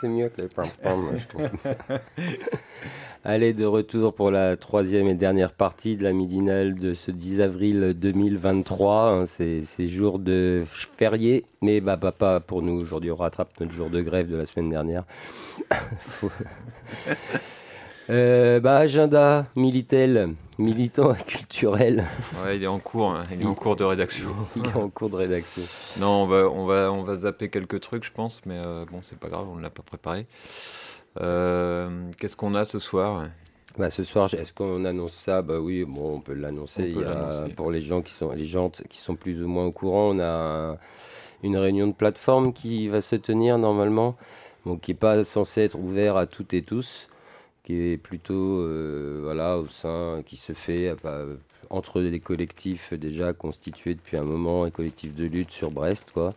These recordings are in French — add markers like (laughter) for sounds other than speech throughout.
C'est mieux que les je trouve. (laughs) Allez, de retour pour la troisième et dernière partie de la midinale de ce 10 avril 2023. hein, C'est c'est jour de férié, mais bah, bah, pas pour nous. Aujourd'hui, on rattrape notre jour de grève de la semaine dernière. (laughs) Euh, bah, agenda Militel, militant culturel. Ouais, il est en cours, hein, il est en cours de rédaction. (laughs) Il est en cours de rédaction. Non, on va, on va, on va zapper quelques trucs, je pense, mais euh, bon, c'est pas grave, on ne l'a pas préparé. Euh, Qu'est-ce qu'on a ce soir? Bah, ce soir, est-ce qu'on annonce ça? Bah oui, bon, on peut l'annoncer. Pour les gens qui sont, les gens qui sont plus ou moins au courant, on a un- une réunion de plateforme qui va se tenir normalement, donc qui n'est pas censée être ouvert à toutes et tous, qui est plutôt euh, voilà au sein, qui se fait euh, bah, entre des collectifs déjà constitués depuis un moment, un collectif de lutte sur Brest, quoi.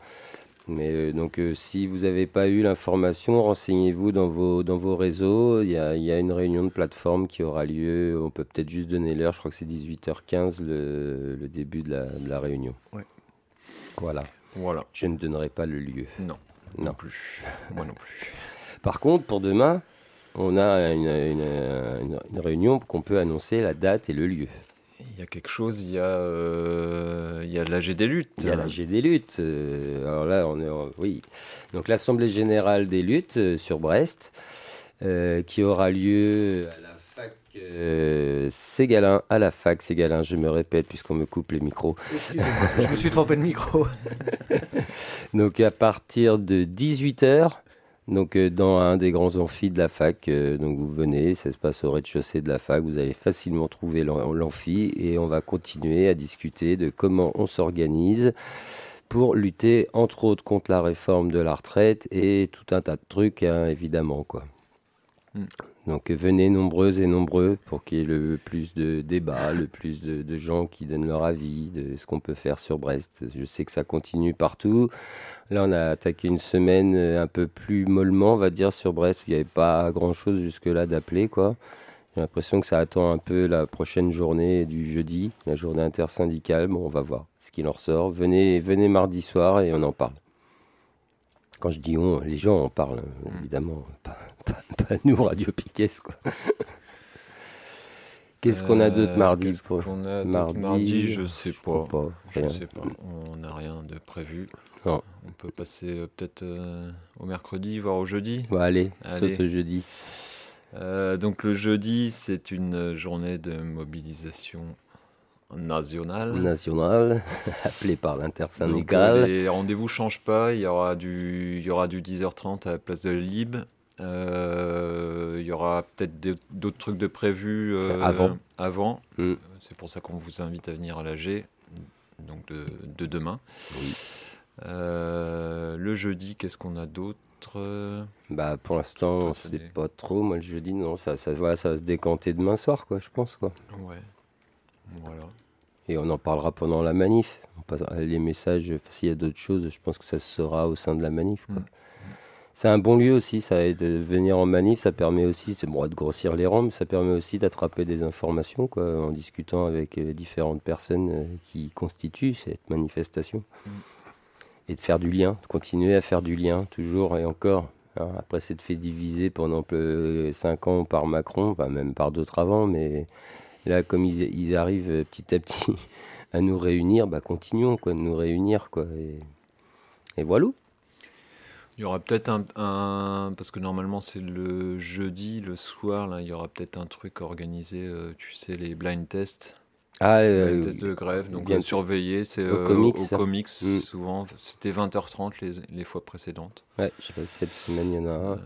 Mais euh, donc, euh, si vous n'avez pas eu l'information, renseignez-vous dans vos, dans vos réseaux. Il y, a, y a une réunion de plateforme qui aura lieu. On peut peut-être juste donner l'heure. Je crois que c'est 18h15 le, le début de la, de la réunion. Ouais. Voilà. Voilà. Je ne donnerai pas le lieu. Non, Non. non plus. Moi non plus. Par contre, pour demain, on a une, une- une- une réunion qu'on peut annoncer la date et le lieu. Il y a quelque chose, il y a, euh, il y a l'AG des luttes. Il y a la G des luttes. euh, alors là, on est en- oui. Donc l'Assemblée générale des luttes euh, sur Brest, euh, qui aura lieu à la fac euh, Ségalin, à la fac Ségalin, je me répète puisqu'on me coupe les micros. Je me suis trompé de micro. (laughs) Donc à partir de 18h, donc euh, dans un des grands amphis de la fac, euh, donc vous venez, ça se passe au rez-de-chaussée de la fac, vous allez facilement trouver l'am- l'amphi et on va continuer à discuter de comment on s'organise pour lutter entre autres contre la réforme de la retraite et tout un tas de trucs hein, évidemment quoi. Donc venez nombreuses et nombreux pour qu'il y ait le plus de débats, le plus de, gens qui donnent leur avis de ce qu'on peut faire sur Brest. Je sais que ça continue partout. Là, on a attaqué une semaine euh, un peu plus mollement, on va dire, sur Brest, où il n'y avait pas grand-chose jusque-là d'appeler, quoi. J'ai l'impression que ça attend un peu la prochaine journée du jeudi, la journée intersyndicale. Bon, on va voir ce qu'il en ressort. Venez, venez mardi soir et on en parle. Quand je dis on, les gens en parlent, hein, évidemment. Pas- pas nous, Radio Piquet, quoi. Qu'est-ce qu'on a d'autre Euh, mardi qu'est-ce pour- qu'on a d'autre mardi, mardi, je sais pas. Je sais pas. On n'a rien de prévu. Non. On peut passer euh, peut-être euh, au mercredi, voire au jeudi. Bon, allez, Allez. saute au jeudi. Euh, donc le jeudi, c'est une journée de mobilisation nationale. National, (laughs) appelé par Donc, l'intersyndical. euh, les rendez-vous changent pas. Il y aura du, il y aura du 10h30 à la place de la Lib. Euh, il y aura peut-être d'autres trucs de prévus euh, Avant. avant. Mm. Euh, C'est pour ça qu'on vous invite à venir à l'AG, donc de, de demain. Oui. Euh, le jeudi, qu'est-ce qu'on a d'autre? Bah, pour l'instant, sait pas trop. Moi, le jeudi, non, ça, ça, voilà, ça va se décanter demain soir, quoi, je pense, quoi. Ouais. Voilà. Et on en parlera pendant la manif. On passera les messages, s'il y a d'autres choses, je pense que ça se sera au sein de la manif, quoi. Mm. C'est un bon lieu aussi, ça, et de venir en manif, ça permet aussi, c'est bon de grossir les rangs, mais ça permet aussi d'attraper des informations, quoi, en discutant avec les différentes personnes euh, qui constituent cette manifestation. Mm. Et de faire du lien, de continuer à faire du lien, toujours et encore. hein. Après s'être fait diviser pendant 5 ans par Macron, enfin même par d'autres avant, mais là, comme ils, ils arrivent euh, petit à petit (laughs) à nous réunir, bah continuons, quoi, de nous réunir, quoi. Et, et voilà. Il y aura peut-être un, un- Parce que normalement, c'est le jeudi, le soir, là, il y aura peut-être un truc organisé, euh, tu sais, les blind tests. Ah, les euh, tests de grève, donc bien- euh, surveiller, c'est au comics, au ça. comics, Mm. souvent. C'était 20h30 les, les fois précédentes. ouais, je sais pas si cette semaine il y en a un.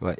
Voilà.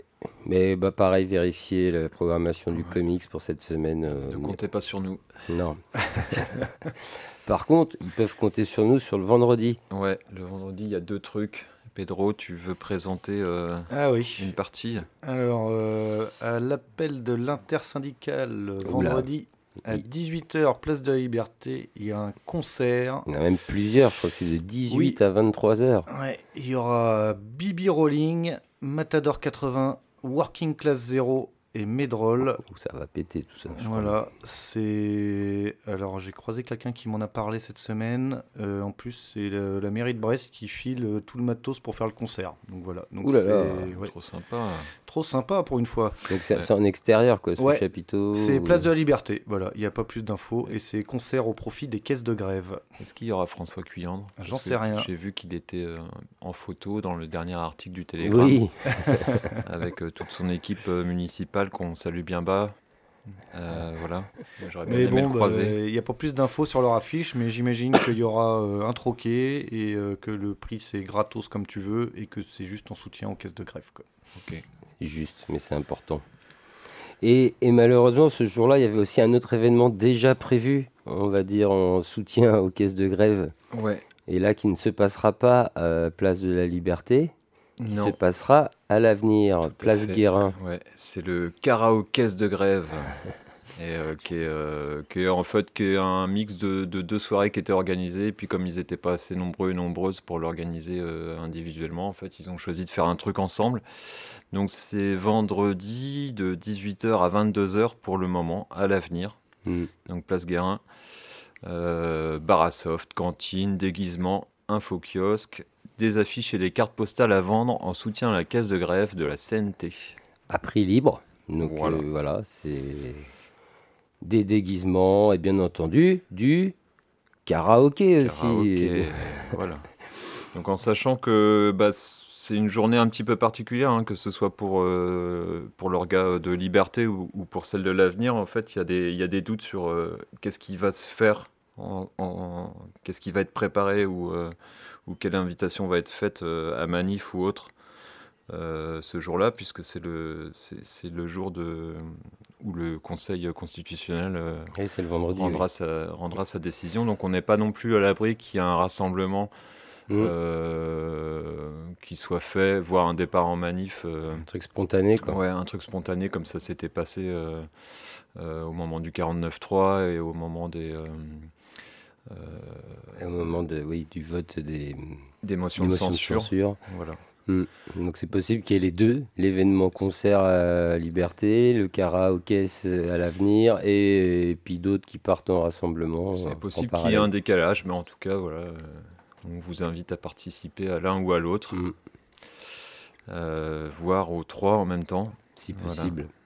Mais bah, pareil, vérifier la programmation du comics pour cette semaine. ne comptez pas sur nous. Non. (laughs) Par contre, ils peuvent compter sur nous sur le vendredi. Ouais, le vendredi, il y a deux trucs. Pedro, tu veux présenter euh, ah oui. une partie? Alors, euh, à l'appel de l'intersyndicale, vendredi à 18h, place de la Liberté, il y a un concert. Il y en a même plusieurs, je crois que c'est de 18 à 23h. Ouais, il y aura Bibi Rolling, Matador 80, Working Class Zero et Medroll. ça va péter tout ça. voilà, c'est. Alors j'ai croisé quelqu'un qui m'en a parlé cette semaine. Euh, en plus, c'est la mairie de Brest qui file euh, tout le matos pour faire le concert. Donc voilà. Donc Ouh là trop sympa. Trop sympa pour une fois. Donc c'est en extérieur quoi, ce chapiteau. C'est Place de la Liberté. Voilà, il n'y a pas plus d'infos et c'est concert au profit des caisses de grève. Est-ce qu'il y aura François Cuyandre? J'en sais rien. J'ai vu qu'il était euh, en photo dans le dernier article du Télégramme. Oui. (laughs) avec toute son équipe municipale qu'on salue bien bas. Euh, voilà. mais bon, bah, il n'y a pas plus d'infos sur leur affiche, mais j'imagine qu'il y aura euh, un troquet et euh, que le prix c'est gratos comme tu veux et que c'est juste en soutien aux caisses de grève. Quoi. Ok. Juste, mais c'est important. Et, et, malheureusement, ce jour-là, il y avait aussi un autre événement déjà prévu, on va dire en soutien aux caisses de grève. Ouais. Et là, qui ne se passera pas à Place de la Liberté, qui se passera à l'avenir, place Guérin. Ouais, c'est le karaoké de grève. (laughs) et euh, qui, est, euh, qui, est, en fait qui est un mix de, deux soirées qui étaient organisées. Et puis comme ils n'étaient pas assez nombreux et nombreuses pour l'organiser euh, individuellement, en fait, ils ont choisi de faire un truc ensemble. Donc c'est vendredi de 18h à 22h pour le moment, à l'avenir. Mm. Donc place Guérin. bar à soft, cantine, déguisement, info kiosque, des affiches et des cartes postales à vendre en soutien à la caisse de grève de la CNT. À prix libre. Donc voilà, euh, voilà c'est des déguisements et bien entendu du karaoké, aussi. (laughs) voilà. Donc en sachant que bah, c'est une journée un petit peu particulière, hein, que ce soit pour, euh, pour l'orga de liberté ou, pour celle de l'avenir, en fait, il y, y, a des doutes sur euh, qu'est-ce qui va se faire, en, qu'est-ce qui va être préparé ou ou quelle invitation va être faite euh, à Manif ou autre euh, ce jour-là, puisque c'est le, c'est, le jour de, où le Conseil constitutionnel euh, le vendredi, rendra, sa, rendra sa décision. Donc on n'est pas non plus à l'abri qu'il y ait un rassemblement mmh. qui soit fait, voire un départ en manif. un truc spontané, quoi. Ouais, un truc spontané comme ça s'était passé au moment du 49-3 et au moment des euh, au moment de, oui, du vote des, des motions, de, censure. Voilà. Hmm. Donc c'est possible qu'il y ait les deux, l'événement concert à Liberté, le karaoké à l'avenir et, puis d'autres qui partent en rassemblement. C'est possible qu'il y ait un décalage, mais en tout cas, voilà, euh, on vous invite à participer à l'un ou à l'autre, hmm. euh, voire aux trois en même temps. Si possible. Voilà,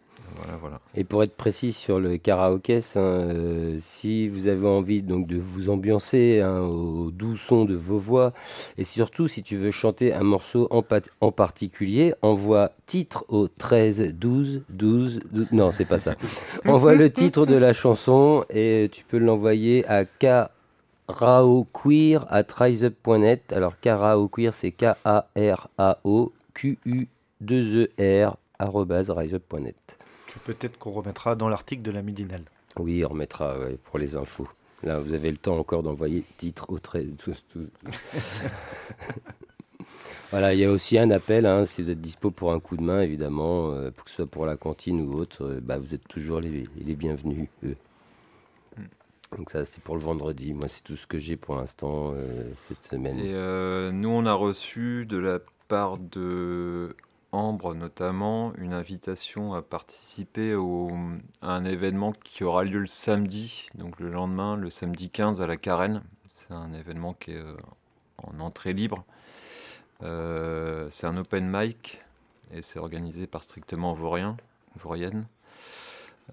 Et pour être précis sur le karaoké, hein, euh, si vous avez envie donc de vous ambiancer hein, au doux son de vos voix, et surtout si tu veux chanter un morceau en, en particulier, envoie titre au 13 12 12, 12 non c'est pas ça. (laughs) envoie le titre de la chanson et tu peux l'envoyer à karaoqueer à. Alors karaoqueer c'est K A R A O Q U 2 R riseup.net. Peut-être qu'on remettra dans l'article de la Midinale. Oui, on remettra pour les infos. Là, vous avez le temps encore d'envoyer titre au trait. (laughs) voilà, il y a aussi un appel, hein, si vous êtes dispo pour un coup de main, évidemment, euh, que ce soit pour la cantine ou autre, euh, bah, vous êtes toujours les, bienvenus. Donc ça, c'est pour le vendredi. Moi, c'est tout ce que j'ai pour l'instant euh, cette semaine. Et nous, on a reçu de la part de Ambre notamment une invitation à participer à un événement qui aura lieu le samedi, donc le lendemain, le samedi 15 à la Carène. C'est un événement qui est euh, en entrée libre. Euh, c'est un open mic et c'est organisé par Strictement Vaurien, Vaurienne.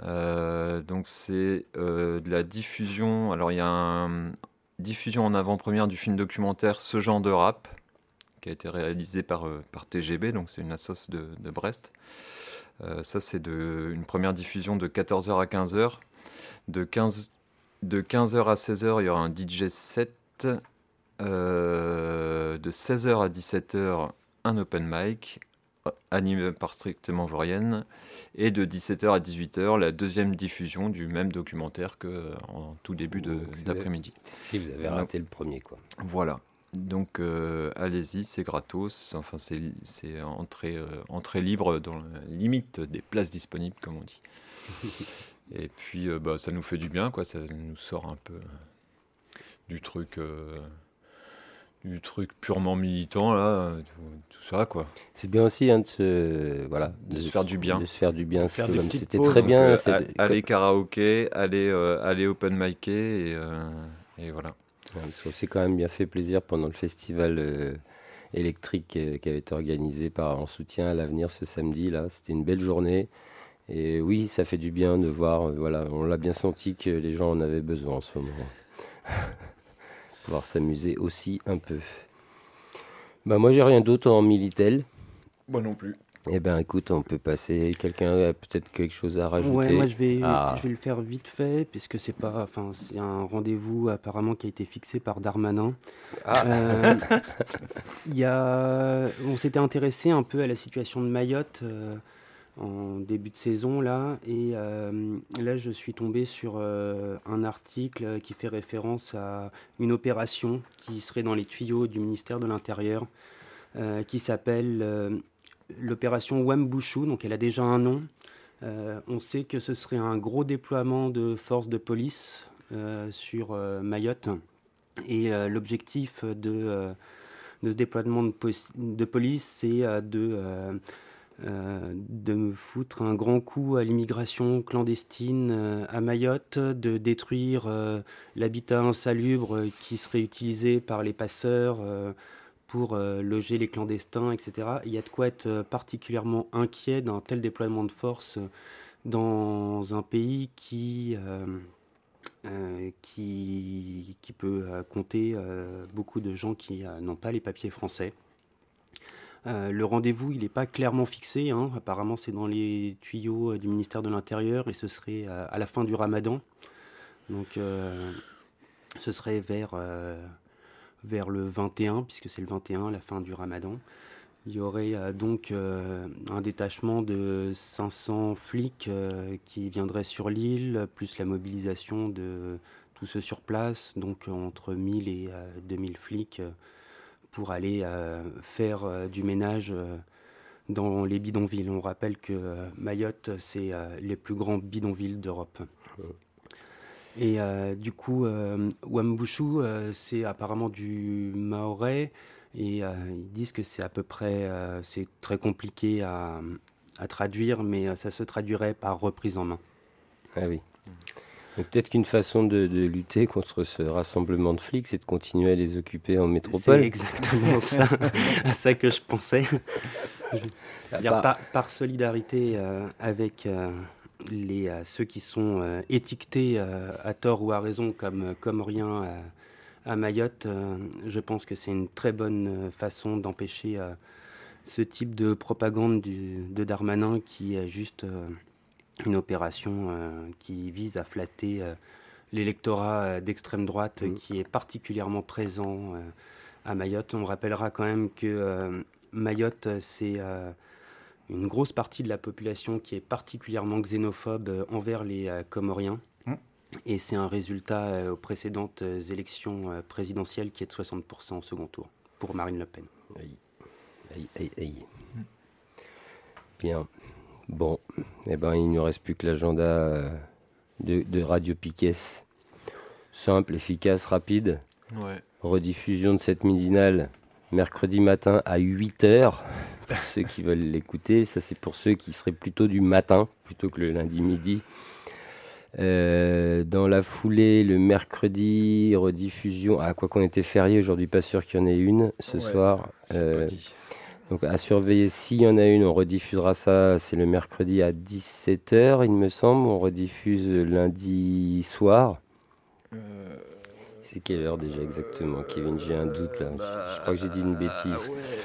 Euh, donc c'est de la diffusion. Alors il y a une diffusion en avant-première du film documentaire Ce genre de rap qui a été réalisé par, euh, par TGB, donc c'est une assoce de, de Brest. Euh, ça, c'est une première diffusion de 14h à 15h. De, 15, de 15h à 16h, il y aura un DJ set. Euh, de 16h à 17h, un open mic. animé par Strictement Vaurienne, et de 17h à 18h, la deuxième diffusion du même documentaire qu'en tout début d'après-midi. Si vous avez raté le premier, quoi. Voilà. Donc allez-y, c'est gratos, enfin c'est entrée, entrée libre dans la limite des places disponibles, comme on dit. (laughs) Et puis bah, ça nous fait du bien, quoi, ça nous sort un peu du truc du truc purement militant là tout, ça quoi. C'est bien aussi hein, de se voilà de, se faire du bien. de se faire du bien c'était très bien aller karaoké aller euh, aller open mic et, euh, et voilà ouais, c'est quand même bien fait plaisir pendant le festival euh, électrique qui avait été organisé par en soutien à l'avenir ce samedi là c'était une belle journée et oui ça fait du bien de voir voilà on l'a bien senti que les gens en avaient besoin en ce moment (laughs) pouvoir s'amuser aussi un peu. Bah moi j'ai rien d'autre en Militel. Moi non plus. Eh ben écoute, on peut passer. Quelqu'un a peut-être quelque chose à rajouter. Ouais, moi je vais, ah. je vais le faire vite fait puisque c'est pas, enfin c'est un rendez-vous apparemment qui a été fixé par Darmanin. Ah. Euh, (laughs) y a, on s'était intéressé un peu à la situation de Mayotte. Euh, en début de saison là et euh, là je suis tombé sur un article qui fait référence à une opération qui serait dans les tuyaux du ministère de l'Intérieur euh, qui s'appelle l'opération Wambushu donc elle a déjà un nom. On sait que ce serait un gros déploiement de forces de police sur Mayotte. Et l'objectif de, ce déploiement de, police c'est de euh, foutre un grand coup à l'immigration clandestine euh, à Mayotte, de détruire euh, l'habitat insalubre qui serait utilisé par les passeurs pour loger les clandestins, etc. Il y a de quoi être particulièrement inquiet d'un tel déploiement de force dans un pays qui, qui, peut compter beaucoup de gens qui n'ont pas les papiers français. Euh, le rendez-vous, il n'est pas clairement fixé. Hein. Apparemment, c'est dans les tuyaux euh, du ministère de l'Intérieur et ce serait euh, à la fin du ramadan. Donc, ce serait vers, vers le 21, puisque c'est le 21, la fin du ramadan. Il y aurait donc un détachement de 500 flics qui viendraient sur l'île, plus la mobilisation de tous ceux sur place, donc entre 1000 et 2000 flics pour aller euh, faire euh, du ménage euh, dans les bidonvilles. On rappelle que Mayotte, c'est les plus grands bidonvilles d'Europe. Et du coup, Wambushu, c'est apparemment du maoré. Et ils disent que c'est à peu près, c'est très compliqué à, à, traduire, mais ça se traduirait par reprise en main. Ah oui peut-être qu'une façon de, lutter contre ce rassemblement de flics, c'est de continuer à les occuper en métropole. C'est exactement (laughs) ça, à ça que je pensais. Ah, par, solidarité euh, avec euh, les, euh, ceux qui sont étiquetés à tort ou à raison comme, comme rien à Mayotte, je pense que c'est une très bonne façon d'empêcher ce type de propagande du, de Darmanin qui est juste une opération euh, qui vise à flatter euh, l'électorat euh, d'extrême droite mmh. qui est particulièrement présent à Mayotte. On rappellera quand même que Mayotte, c'est une grosse partie de la population qui est particulièrement xénophobe envers les Comoriens. Mmh. Et c'est un résultat aux précédentes élections présidentielles qui est de 60% au second tour pour Marine Le Pen. Aïe, aïe, aïe, aïe. Mmh. Bien. Bon, eh ben, il ne nous reste plus que l'agenda euh, de, Radio Piquet. Simple, efficace, rapide. Rediffusion de cette midinale mercredi matin à 8h. Pour ceux qui veulent l'écouter, ça c'est pour ceux qui seraient plutôt du matin plutôt que le lundi midi. Euh, dans la foulée, le mercredi, rediffusion. Ah, quoi qu'on était férié aujourd'hui, pas sûr qu'il y en ait une ce soir. Euh, donc à surveiller, s'il y en a une, on rediffusera ça, c'est le mercredi à 17h, il me semble. On rediffuse lundi soir. Euh, c'est quelle heure déjà exactement, Kevin? J'ai un doute là. je, crois que j'ai dit une bêtise.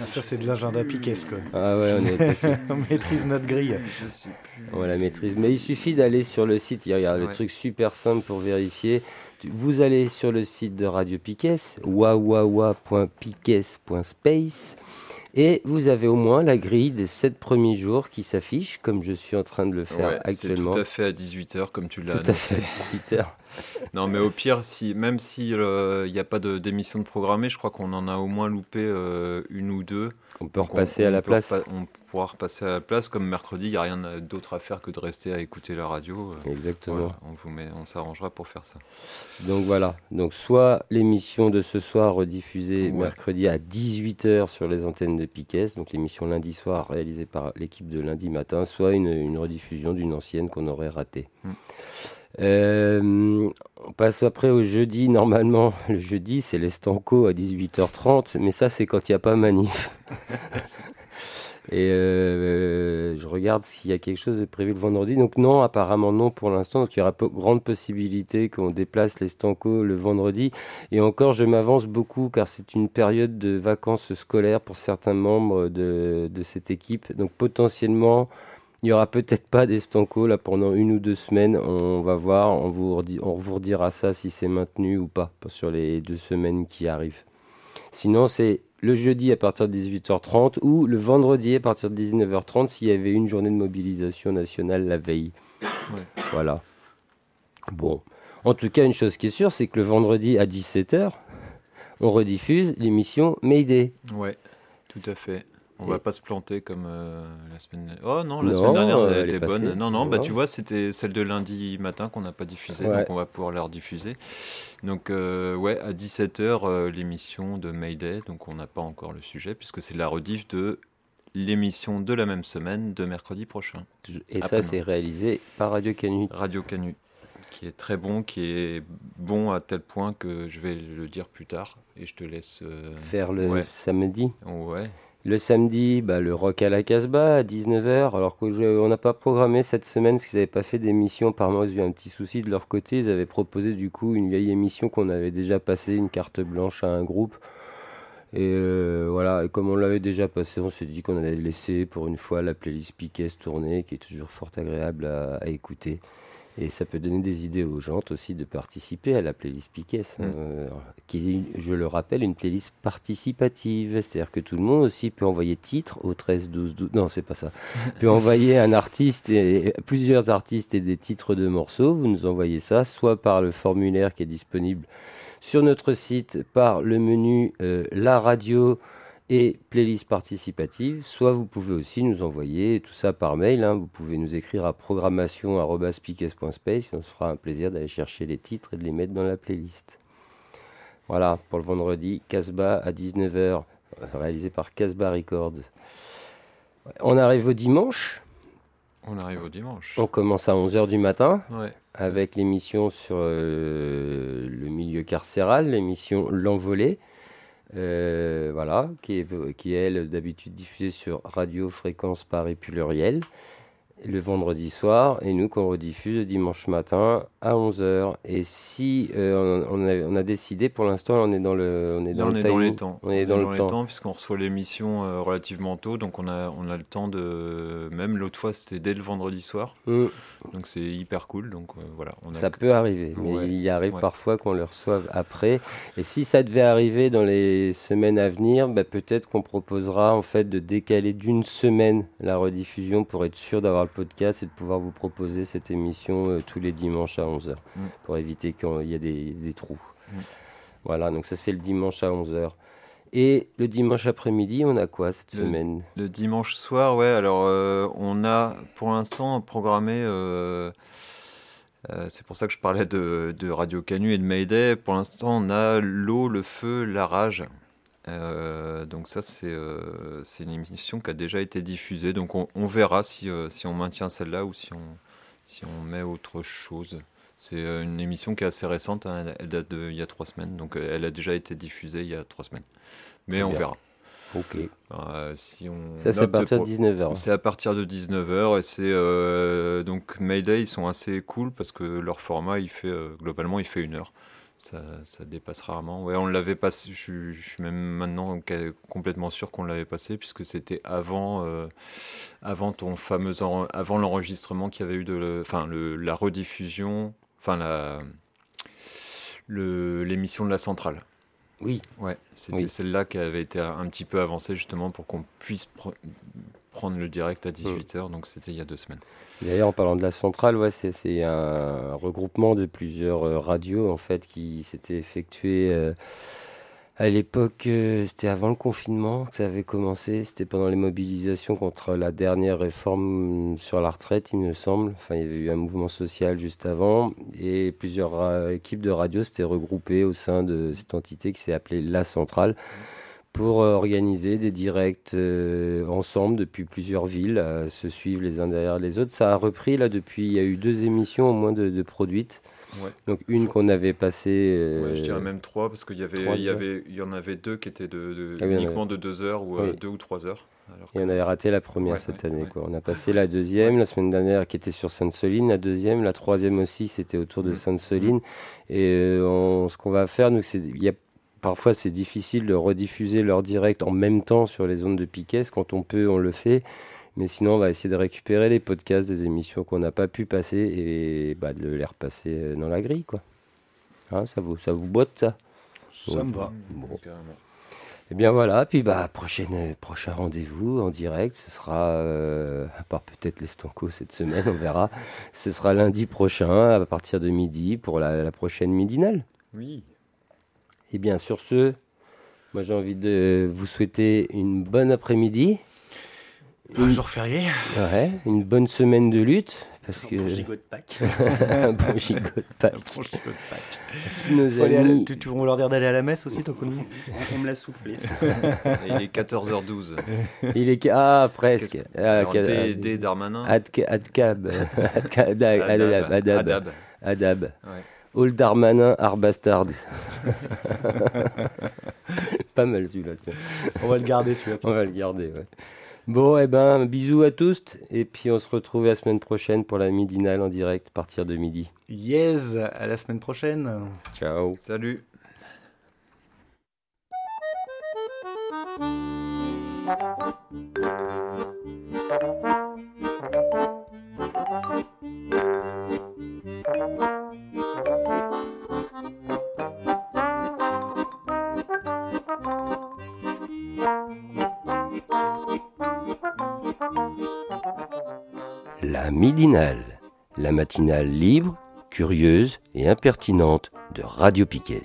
Ah, ça, c'est de l'agenda piquesque. Ah ouais, on, (laughs) on maîtrise notre grille. Je sais plus. On la maîtrise. Mais il suffit d'aller sur le site. Il y a le truc super simple pour vérifier. Vous allez sur le site de Radio Piquet, wawawa.piquet.space Et vous avez au moins la grille des 7 premiers jours qui s'affiche, comme je suis en train de le faire actuellement. Tout à fait à 18h, comme tu l'as Tout à fait à 18h. (laughs) non, mais au pire, si, même s'il n'y euh, a pas d'émission de, programmée, je crois qu'on en a au moins loupé euh, une ou deux. On peut repasser à la place. on pourra repasser à la place. Comme mercredi, il n'y a rien d'autre à faire que de rester à écouter la radio. Euh, Exactement. on vous met, on s'arrangera pour faire ça. Donc voilà. Donc soit l'émission de ce soir rediffusée mercredi à 18h sur les antennes de Piquet, donc l'émission lundi soir réalisée par l'équipe de lundi matin, soit une, rediffusion d'une ancienne qu'on aurait ratée. Mm. Euh, on passe après au jeudi. Normalement, (laughs) le jeudi, c'est l'estanco à 18h30, mais ça, c'est quand il n'y a pas manif. (laughs) Et euh, je regarde s'il y a quelque chose de prévu le vendredi. Donc non, apparemment non pour l'instant. Donc il y aura grande possibilité qu'on déplace l'estanco le vendredi. Et encore, je m'avance beaucoup car c'est une période de vacances scolaires pour certains membres de, de cette équipe. Donc potentiellement, il n'y aura peut-être pas d'Estanco là pendant une ou deux semaines. On va voir, on vous, on vous redira ça si c'est maintenu ou pas sur les deux semaines qui arrivent. Sinon, c'est le jeudi à partir de 18h30 ou le vendredi à partir de 19h30 s'il y avait une journée de mobilisation nationale la veille. Voilà. Bon. En tout cas, une chose qui est sûre, c'est que le vendredi à 17h, on rediffuse l'émission Mayday. Ouais, tout à fait. On va pas se planter comme euh, la semaine. Oh non, la semaine dernière elle, était bonne. Non, non, bah tu vois, c'était celle de lundi matin qu'on n'a pas diffusée, donc on va pouvoir la rediffuser. Donc euh, ouais, à 17h euh, l'émission de Mayday, donc on n'a pas encore le sujet puisque c'est la rediff de l'émission de la même semaine de mercredi prochain. Et ça, c'est réalisé par Radio Canu. Radio Canu, qui est très bon, qui est bon à tel point que je vais le dire plus tard et je te laisse faire le samedi. Ouais. Le samedi, bah, le rock à la Casbah à 19h, alors qu'on n'a pas programmé cette semaine parce qu'ils n'avaient pas fait d'émission. Apparemment, ils ont eu un petit souci de leur côté. Ils avaient proposé du coup une vieille émission qu'on avait déjà passée, une carte blanche à un groupe. Et euh, voilà, et comme on l'avait déjà passé, on s'est dit qu'on allait laisser pour une fois la playlist Piquet tourner, qui est toujours fort agréable à écouter. Et ça peut donner des idées aux gens aussi de participer à la playlist Piquet, hein, mm. euh, qui est, je le rappelle, une playlist participative. C'est-à-dire que tout le monde aussi peut envoyer titre au 13, 12, 12. Non, c'est pas ça. (laughs) peut envoyer un artiste, et, plusieurs artistes et des titres de morceaux. Vous nous envoyez ça, soit par le formulaire qui est disponible sur notre site, par le menu euh, La radio et playlist participative, soit vous pouvez aussi nous envoyer tout ça par mail. Hein. Vous pouvez nous écrire à programmation.space et on se fera un plaisir d'aller chercher les titres et de les mettre dans la playlist. Voilà, pour le vendredi, Casbah à 19h, réalisé par Casbah Records. On arrive au dimanche. On arrive au dimanche. On commence à 11h du matin avec l'émission sur euh, le milieu carcéral, l'émission L'Envolée. Euh, voilà, qui est, qui est elle d'habitude diffusée sur Radio Fréquence Paris le vendredi soir et nous qu'on rediffuse le dimanche matin à 11h. Et si euh, on, a, décidé, pour l'instant, on est dans le, on est dans, dans les temps. On est, dans, le temps, puisqu'on reçoit l'émission euh, relativement tôt, donc on a, on a le temps de. Même l'autre fois, c'était dès le vendredi soir, mm. donc c'est hyper cool. Donc euh, voilà. On ça peut arriver, mais il arrive parfois qu'on le reçoive après. Et si ça devait arriver dans les semaines à venir, bah, peut-être qu'on proposera en fait de décaler d'une semaine la rediffusion pour être sûr d'avoir le podcast et de pouvoir vous proposer cette émission euh, tous les dimanches à 11h mm. pour éviter qu'il y ait des, trous. Mm. Voilà, donc ça c'est le dimanche à 11h. Et le dimanche après-midi, on a quoi cette semaine? Le dimanche soir, ouais, alors euh, on a pour l'instant programmé. Euh, c'est pour ça que je parlais de, de, Radio Canu et de Mayday. Pour l'instant, on a l'eau, le feu, la rage. Euh, donc ça, euh, c'est une émission qui a déjà été diffusée. Donc on, verra si, euh, si, on maintient celle-là ou si on, si on met autre chose. C'est une émission qui est assez récente, hein. elle, date d'il y a trois semaines, donc elle a déjà été diffusée il y a trois semaines. Mais on verra. Ok. si on ça, c'est à partir de 19h. C'est à partir de 19h et c'est donc Mayday, ils sont assez cool parce que leur format, il fait globalement, il fait une heure. Ça, dépasse rarement. Ouais, on l'avait passé. Je, suis même maintenant complètement sûr qu'on l'avait passé puisque c'était avant, euh, avant ton fameux avant l'enregistrement qu'il y avait eu de, enfin la rediffusion, enfin la l'émission de la centrale. Oui. Ouais, c'était celle-là qui avait été un petit peu avancée justement pour qu'on puisse prendre le direct à 18h, mm. donc c'était il y a deux semaines. D'ailleurs, en parlant de la centrale, ouais, c'est un regroupement de plusieurs euh, radios en fait qui s'était effectué. Euh, à l'époque, euh, c'était avant le confinement que ça avait commencé. C'était pendant les mobilisations contre la dernière réforme sur la retraite, il me semble. Enfin, il y avait eu un mouvement social juste avant. Et plusieurs équipes de radio s'étaient regroupées au sein de cette entité qui s'est appelée La Centrale pour euh, organiser des directs ensemble depuis plusieurs villes, se suivre les uns derrière les autres. Ça a repris là depuis, il y a eu deux émissions au moins de produites. Donc une qu'on avait passée. Euh, je dirais même trois parce qu'il y avait, il y avait, il y en avait deux qui étaient de, ah uniquement de deux heures ou euh, deux ou trois heures. Et on avait raté la première cette année. Quoi. On a passé la deuxième la semaine dernière qui était sur Sainte-Soline, la deuxième, la troisième aussi c'était autour de mm. Sainte-Soline. Et euh, ce qu'on va faire, nous, c'est, il y a parfois c'est difficile de rediffuser leur direct en même temps sur les zones de Piquet. Quand on peut, on le fait. Mais sinon, on va essayer de récupérer les podcasts des émissions qu'on n'a pas pu passer et bah, de les repasser dans la grille. Quoi. Hein, ça, vous, ça vous botte ça? Ça me va. Et eh bien voilà, puis bah, prochaine, prochain rendez-vous en direct, ce sera, euh, à part peut-être les Stanco cette semaine, (laughs) on verra, ce sera lundi prochain à partir de midi pour la, la prochaine midinale. Oui. Et eh bien sur ce, moi j'ai envie de vous souhaiter une bonne après-midi. Un jour férié. Ouais, une bonne semaine de lutte. Parce que... Bon (laughs) gigot de Pâques. un bon gigot de Pâques. Un bon gigot de Pâques. Nos amis... tu, tu, on leur dire d'aller à la messe aussi, ton connu On me l'a soufflé. Ça. il est 14h12. Il est... Ah, presque. Ah, D, D Darmanin. Adcab. (laughs) Adab. Adab. Adab. All Darmanin, Arbastard. (laughs) Pas mal celui-là. On va le garder celui-là. On va le garder, ouais. Bon, eh ben, bisous à tous. Et puis, on se retrouve la semaine prochaine pour la midinale en direct à partir de midi. Yes, à la semaine prochaine. Ciao. Salut. Matinale libre, curieuse et impertinente de Radio Piquet.